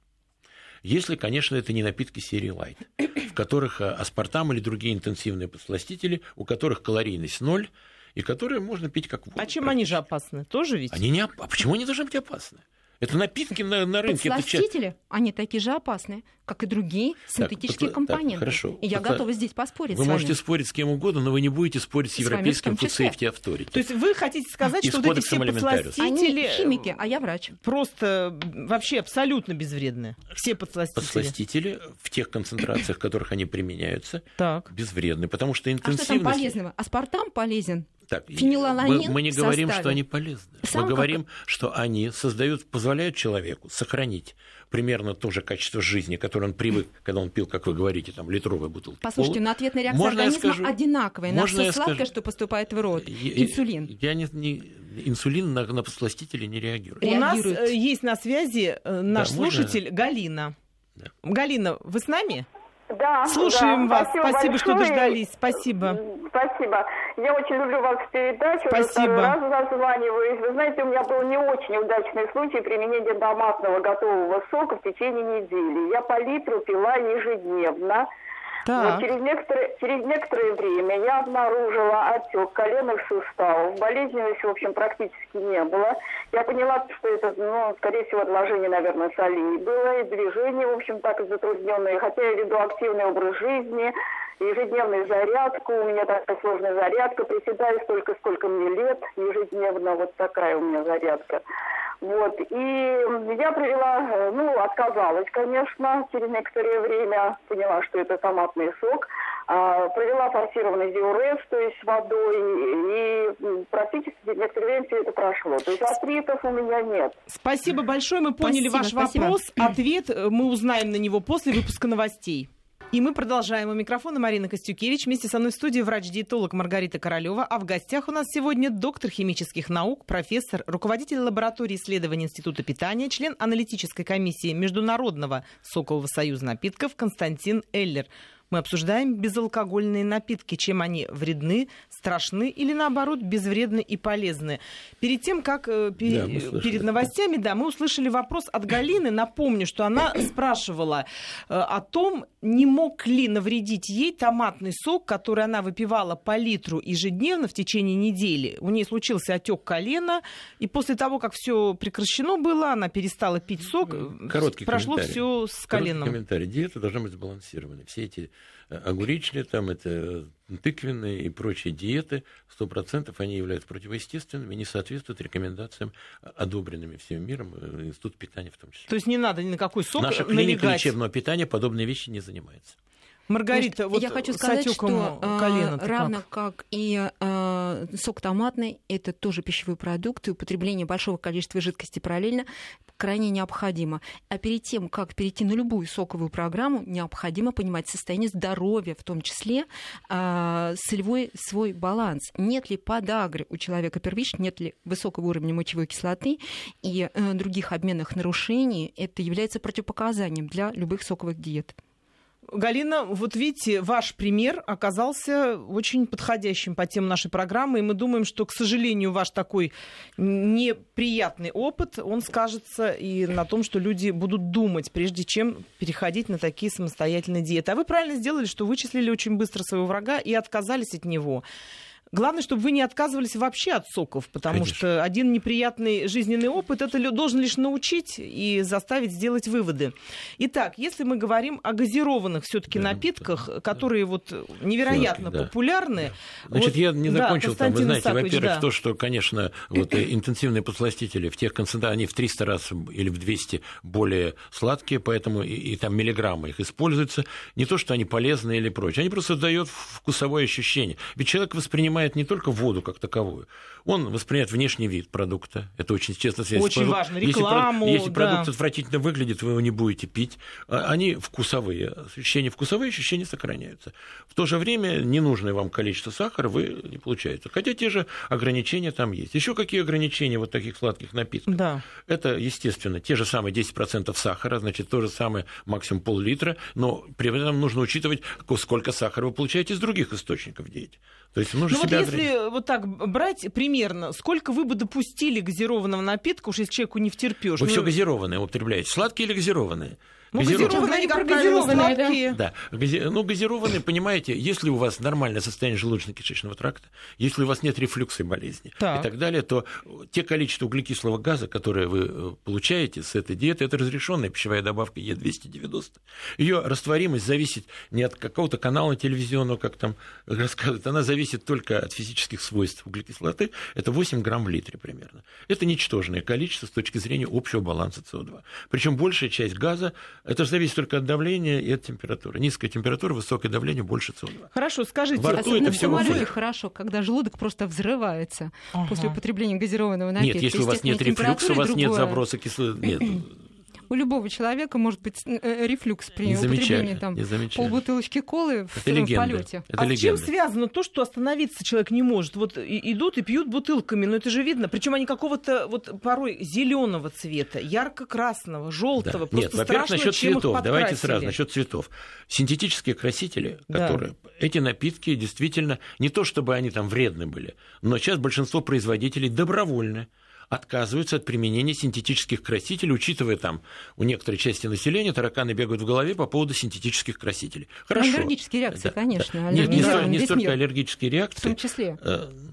Если, конечно, это не напитки серии light, в которых э, аспартам или другие интенсивные подсластители, у которых калорийность ноль, и которые можно пить как воду. А чем они же опасны? Тоже ведь? Они не оп... А почему они должны быть опасны? Это напитки на, на рынке. Подсластители, это... они такие же опасные, как и другие синтетические так, компоненты. Так, хорошо. И я Подсла... готова здесь поспорить Вы с можете спорить с кем угодно, но вы не будете спорить с, с европейским Food Safety Authority. То есть вы хотите сказать, и что вот эти все подсластители... Они химики, а я врач. Просто вообще абсолютно безвредны. Все подсластители. Подсластители в тех концентрациях, в которых они применяются, так. безвредны, потому что интенсивность... А что там полезного? Аспартам полезен? Так, мы, мы не говорим, что они полезны. Сам мы как... говорим, что они создают, позволяют человеку сохранить примерно то же качество жизни, которое он привык, когда он пил, как вы говорите, там, литровые бутылки. Послушайте, но ответная реакция можно организма скажу, одинаковая на все сладкое, скажу, что поступает в рот. Я, Инсулин. Я не, не, инсулин на, на подсластители не реагирует. У нас э, есть на связи э, наш да, слушатель можно... Галина. Да. Галина, вы с нами? Да. Слушаем да. вас. Спасибо, Спасибо что дождались. Спасибо. Спасибо. Я очень люблю вашу передачу. Спасибо. Раз зазваниваюсь. Вы знаете, у меня был не очень удачный случай применения томатного готового сока в течение недели. Я по литру пила ежедневно. Так. Вот через, некоторое, через некоторое время я обнаружила отек коленных суставов. Болезненности, в общем, практически не было. Я поняла, что это, ну, скорее всего, отложение, наверное, солей было. И движение, в общем, так и затрудненное. Хотя я веду активный образ жизни, ежедневную зарядку. У меня такая сложная зарядка. Приседаю столько, сколько мне лет. Ежедневно вот такая у меня зарядка. Вот. И я провела, э, ну, отказалась, конечно, через некоторое время, поняла, что это томатный сок. А, провела форсированный диурез, то есть с водой, и практически некоторое время все это прошло. То есть артритов у меня нет. Спасибо большое, мы поняли спасибо, ваш спасибо. вопрос. Ответ э, мы узнаем на него после выпуска новостей. И мы продолжаем. У микрофона Марина Костюкевич. Вместе со мной в студии врач-диетолог Маргарита Королева. А в гостях у нас сегодня доктор химических наук, профессор, руководитель лаборатории исследований Института питания, член аналитической комиссии Международного сокового союза напитков Константин Эллер. Мы обсуждаем безалкогольные напитки, чем они вредны, страшны или наоборот безвредны и полезны. Перед тем, как э, пер... да, перед новостями, да, мы услышали вопрос от Галины. Напомню, что она спрашивала э, о том, не мог ли навредить ей томатный сок, который она выпивала по литру ежедневно в течение недели. У нее случился отек колена, и после того, как все прекращено было, она перестала пить сок. Короткий прошло все с коленом. Короткий комментарий. Диета должна быть сбалансированной. Все эти огуречные, там это тыквенные и прочие диеты, 100% они являются противоестественными, не соответствуют рекомендациям, одобренными всем миром, э, Институт питания в том числе. То есть не надо ни на какой сок Наша клиника налегать. лечебного питания подобные вещи не занимается. Маргарита, вот я хочу сказать, что колено равно как, как и э, сок томатный, это тоже пищевой продукт, и употребление большого количества жидкости параллельно крайне необходимо. А перед тем, как перейти на любую соковую программу, необходимо понимать состояние здоровья, в том числе э, солевой свой баланс. Нет ли подагры у человека первично, нет ли высокого уровня мочевой кислоты и э, других обменных нарушений, это является противопоказанием для любых соковых диет. Галина, вот видите, ваш пример оказался очень подходящим по тем нашей программы, и мы думаем, что, к сожалению, ваш такой неприятный опыт, он скажется и на том, что люди будут думать, прежде чем переходить на такие самостоятельные диеты. А вы правильно сделали, что вычислили очень быстро своего врага и отказались от него. Главное, чтобы вы не отказывались вообще от соков, потому Конечно. что один неприятный жизненный опыт это должен лишь научить и заставить сделать выводы. Итак, если мы говорим о газированных все-таки да, напитках, да, которые вот невероятно Сладкий, популярны. Значит, вот, я не закончил да, там. Вы знаете, во-первых, да. то, что, конечно, вот э, интенсивные подсластители в тех концентрациях, они в 300 раз или в 200 более сладкие, поэтому и, и там миллиграммы их используются. Не то, что они полезны или прочее, они просто дают вкусовое ощущение. Ведь человек воспринимает воспринимает не только воду как таковую, он воспринимает внешний вид продукта. Это очень честно связано. Очень продукт, важно. Рекламу. Если, если да. продукт отвратительно выглядит, вы его не будете пить. А, они вкусовые. Ощущения вкусовые, ощущения сохраняются. В то же время ненужное вам количество сахара вы не получаете. Хотя те же ограничения там есть. Еще какие ограничения вот таких сладких напитков? Да. Это, естественно, те же самые 10% сахара, значит, то же самое максимум пол-литра, но при этом нужно учитывать, сколько сахара вы получаете из других источников диете. То есть нужно ну, себя вот если вот так брать примерно, сколько вы бы допустили газированного напитка, уж если человеку не втерпешь? Вы ну... все газированное употребляете, сладкие или газированные? Ну, газированные, они как газированные, да. да. Гази... Ну, газированные, понимаете, если у вас нормальное состояние желудочно-кишечного тракта, если у вас нет рефлюкса и болезни так. и так далее, то те количество углекислого газа, которое вы э, получаете с этой диеты, это разрешенная пищевая добавка Е290. Ее растворимость зависит не от какого-то канала телевизионного, как там рассказывают, она зависит только от физических свойств углекислоты. Это 8 грамм в литре примерно. Это ничтожное количество с точки зрения общего баланса СО2. Причем большая часть газа, это же зависит только от давления и от температуры. Низкая температура, высокое давление, больше СО2. Хорошо, скажите, Во рту это все в хорошо, когда желудок просто взрывается ага. после употребления газированного напитка. Нет, если у вас нет рефлюкса, у вас нет заброса кислорода, нет у любого человека может быть э, рефлюкс при употреблении там, полбутылочки колы в, это в полете. Это а легенда. с чем связано то, что остановиться человек не может? Вот идут и пьют бутылками, но это же видно. Причем они какого-то вот порой зеленого цвета, ярко-красного, желтого. Да. Нет, во-первых, насчет цветов. Давайте сразу насчет цветов. Синтетические красители, да. которые эти напитки действительно не то чтобы они там вредны были, но сейчас большинство производителей добровольны отказываются от применения синтетических красителей, учитывая там у некоторой части населения тараканы бегают в голове по поводу синтетических красителей. Хорошо. Аллергические реакции, да, конечно. Да. Нет, не, не столько аллергические реакции. В том числе.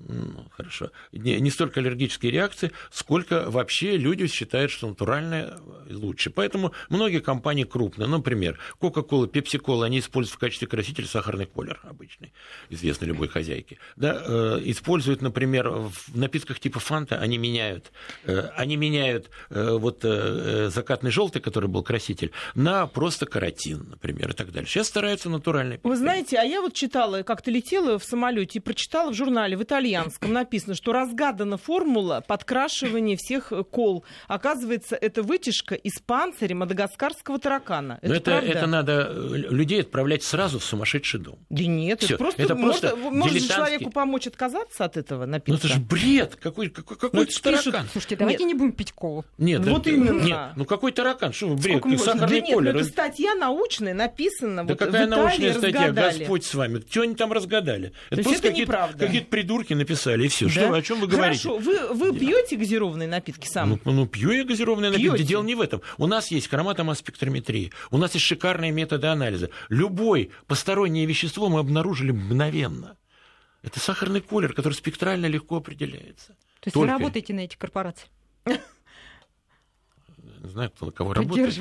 Э, ну, хорошо. Не, не столько аллергические реакции, сколько вообще люди считают, что натуральное лучше. Поэтому многие компании крупные, например, Coca-Cola, Pepsi-Cola, они используют в качестве красителя сахарный колер обычный, известный любой хозяйке. Да, э, используют, например, в напитках типа фанта, они меняют Э, они меняют э, вот э, закатный желтый, который был краситель, на просто каротин, например, и так далее. Сейчас стараются натуральный. Вы знаете, а я вот читала, как-то летела в самолете и прочитала в журнале в итальянском написано, что разгадана формула подкрашивания всех кол. Оказывается, это вытяжка из панциря мадагаскарского таракана. Это, это, это надо людей отправлять сразу в сумасшедший дом. Да нет, Всё. это просто, это просто может, может человеку помочь отказаться от этого напитка. Ну это же бред! Какой, какой, какой ну, таракан? таракан. Слушайте, давайте нет. не будем пить колу. Нет, вот это, именно. Нет, ну какой таракан? Что вы бред? Сахарный да нет, колер. это статья научная, написана. Да вот какая научная статья? Разгадали. Господь с вами. Что они там разгадали? Это просто какие-то, какие придурки написали, и все. Да? Что, о чем вы говорите? Хорошо, вы, вы пьете газированные напитки сам? Ну, ну пью я газированные Пьете? напитки. Дело не в этом. У нас есть хроматомасспектрометрия, у нас есть шикарные методы анализа. Любой постороннее вещество мы обнаружили мгновенно. Это сахарный колер, который спектрально легко определяется. То есть Только... вы работаете на этих корпорациях? Знаю, кто на кого работает.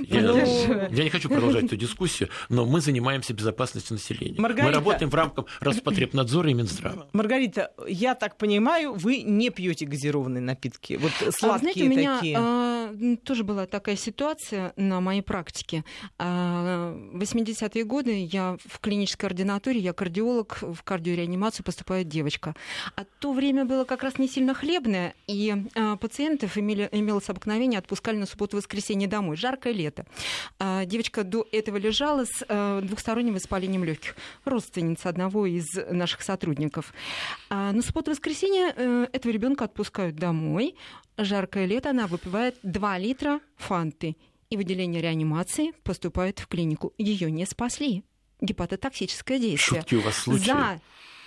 Я, я не хочу продолжать эту дискуссию, но мы занимаемся безопасностью населения. Маргарита... Мы работаем в рамках Роспотребнадзора и Минздрава. Маргарита, я так понимаю, вы не пьете газированные напитки, вот сладкие а, знаете, у меня, такие. А, тоже была такая ситуация на моей практике. А, в 80-е годы я в клинической ординатуре, я кардиолог, в кардиореанимацию поступает девочка. А то время было как раз не сильно хлебное, и а, пациентов имели, имелось обыкновение отпускали на субботу-воскресенье домой. Жаркое лето. А, девочка до этого лежала с а, двухсторонним воспалением легких. Родственница одного из наших сотрудников. А, на субботу-воскресенье э, этого ребенка отпускают домой. Жаркое лето она выпивает 2 литра фанты. И в отделение реанимации поступает в клинику. Ее не спасли гепатотоксическое действие. Шутки у вас случаи. За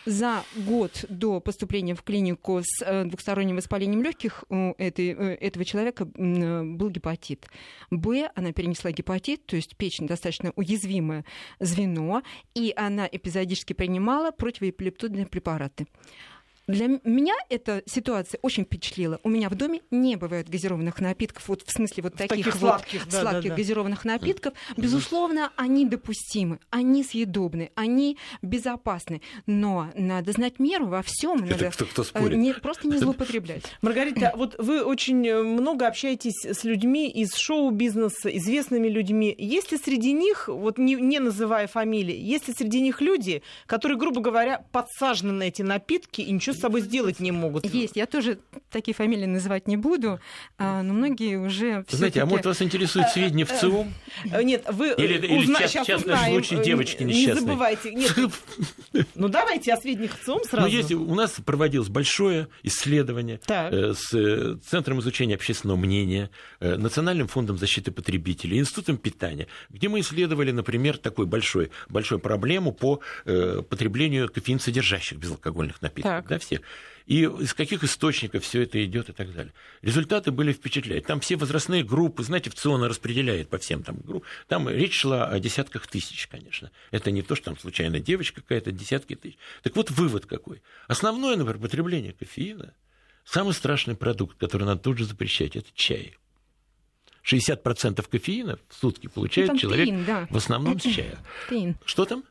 за год до поступления в клинику с э, двухсторонним воспалением легких у этой, э, этого человека был гепатит. Б, она перенесла гепатит, то есть печень достаточно уязвимое звено, и она эпизодически принимала противоэпилептодные препараты. Для меня эта ситуация очень впечатлила. У меня в доме не бывает газированных напитков, вот в смысле вот таких, таких вот сладких, да, сладких да, да. газированных напитков. Безусловно, они допустимы, они съедобны, они безопасны. Но надо знать меру во всем. Надо кто, кто спорит? Не, просто не злоупотреблять. Маргарита, вот вы очень э, много общаетесь с людьми из шоу-бизнеса, известными людьми. Есть ли среди них, вот не, не называя фамилии, есть ли среди них люди, которые, грубо говоря, подсажены на эти напитки и ничего с собой сделать не могут. Есть. Я тоже такие фамилии называть не буду, а, но многие уже... Знаете, а может вас интересует э, сведения в ЦИОМ? Э, нет, вы Или, или част, частный случай девочки несчастной. Не забывайте. Нет, ну давайте о сведениях в ЦИОМ сразу. Ну, есть, у нас проводилось большое исследование так. Э, с Центром изучения общественного мнения, Национальным фондом защиты потребителей, Институтом питания, где мы исследовали, например, такую большой, большую проблему по потреблению кофеин содержащих безалкогольных напитков. Да, вместе, и из каких источников все это идет и так далее. Результаты были впечатляющие. Там все возрастные группы, знаете, в ЦИОН распределяет по всем там группам. Там речь шла о десятках тысяч, конечно. Это не то, что там случайно девочка какая-то, десятки тысяч. Так вот, вывод какой. Основное, например, потребление кофеина, самый страшный продукт, который надо тут же запрещать, это чай. 60% кофеина в сутки получает ну, человек тейн, да. в основном с чая. Тейн. Что там?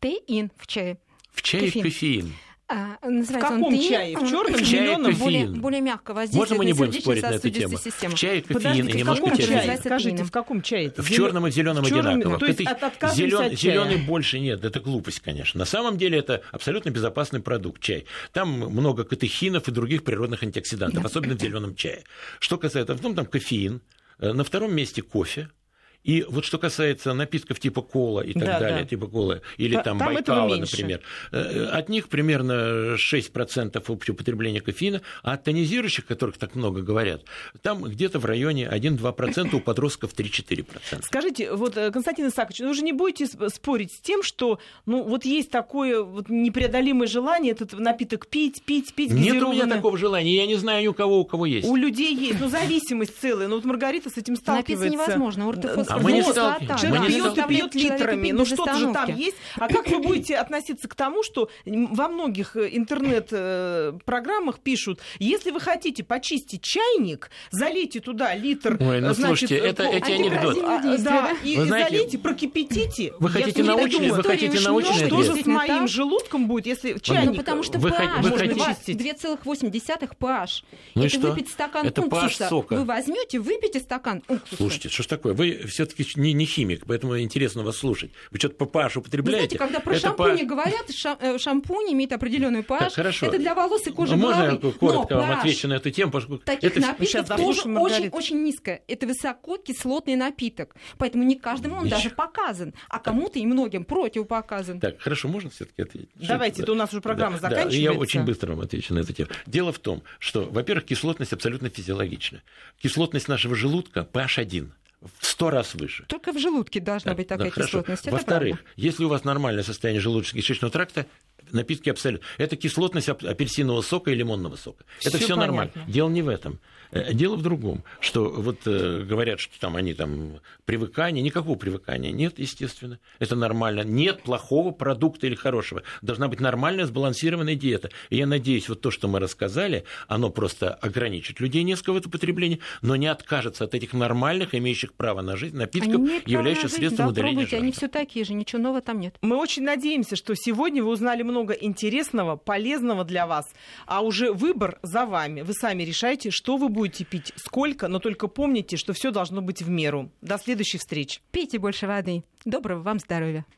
Тейн в чае. В чае кофеин. кофеин. А, в каком он чае? В черном, в зеленом? Более, более мягко воздействует Можно мы не будем спорить на эту тему? Систему. В чае кофеин Подождите, и немножко чая. Скажите, в каком чае? В черном и зеленом одинаково. То есть от Зелен, Зеленый больше нет. Это глупость, конечно. На самом деле это абсолютно безопасный продукт, чай. Там много катехинов и других природных антиоксидантов, особенно в зеленом чае. Что касается, в том там кофеин, э, на втором месте кофе, и вот что касается напитков типа кола и так да, далее, да. типа колы, или там, там Байкала, например, э, от них примерно 6% общего потребления кофеина, а от тонизирующих, о которых так много говорят, там где-то в районе 1-2%, у подростков 3-4%. Скажите, вот, э, Константин Исаакович, ну вы же не будете спорить с тем, что ну, вот есть такое вот непреодолимое желание этот напиток пить, пить, пить, Нет у меня такого желания, я не знаю ни у кого, у кого есть. У людей есть, ну зависимость целая, ну вот Маргарита с этим сталкивается. Напиться невозможно, а мы не сталкиваемся. Человек пьет и пьет литрами. Ну что-то же там есть. А как вы будете относиться к тому, что во многих э, интернет-программах пишут, если вы хотите почистить чайник, залейте туда литр, Ой, ну, значит, слушайте, это эти анекдоты. А, да, и, вы знаете, залейте, прокипятите. Вы хотите научный, вы хотите научный Что же с моим желудком будет, если чайник... Ну, потому что вы, pH вы можно хотите... 2,8 pH. Ну это и что? выпить стакан это уксуса. сока. Вы возьмете, выпейте стакан уксуса. Слушайте, что ж такое? Вы все-таки не, не химик, поэтому интересно вас слушать. Вы что-то по pH употребляете? Вы знаете, когда про шампуни по... говорят, э, шампунь имеет определенную pH. Так, хорошо. Это для волос и кожи ну, Можно я коротко вам отвечу на эту тему? Поскольку таких это... напитков тоже очень, очень низкое. Это высококислотный напиток. Поэтому не каждому он Еще. даже показан, а кому-то и многим противопоказан. Так, хорошо, можно все-таки ответить? Давайте, это у нас уже программа да, заканчивается. Да, я очень быстро вам отвечу на эту тему. Дело в том, что, во-первых, кислотность абсолютно физиологична. Кислотность нашего желудка pH 1 в сто раз выше. Только в желудке должна быть такая да, кислотность. Во-вторых, если у вас нормальное состояние желудочно-кишечного тракта, напитки абсолютно. Это кислотность апельсинового сока и лимонного сока. Это все нормально. Дело не в этом. Э, дело в другом, что вот э, говорят, что там они там привыкание, никакого привыкания нет, естественно, это нормально. Нет плохого продукта или хорошего. Должна быть нормальная сбалансированная диета. И я надеюсь, вот то, что мы рассказали, оно просто ограничит людей несколько в это потребление, но не откажется от этих нормальных, имеющих право на жизнь напитков, являющихся средством да, удаления жира. Они все такие же, ничего нового там нет. Мы очень надеемся, что сегодня вы узнали много интересного, полезного для вас, а уже выбор за вами. Вы сами решаете, что вы будете пить сколько, но только помните, что все должно быть в меру. До следующих встреч. Пейте больше воды. Доброго вам здоровья.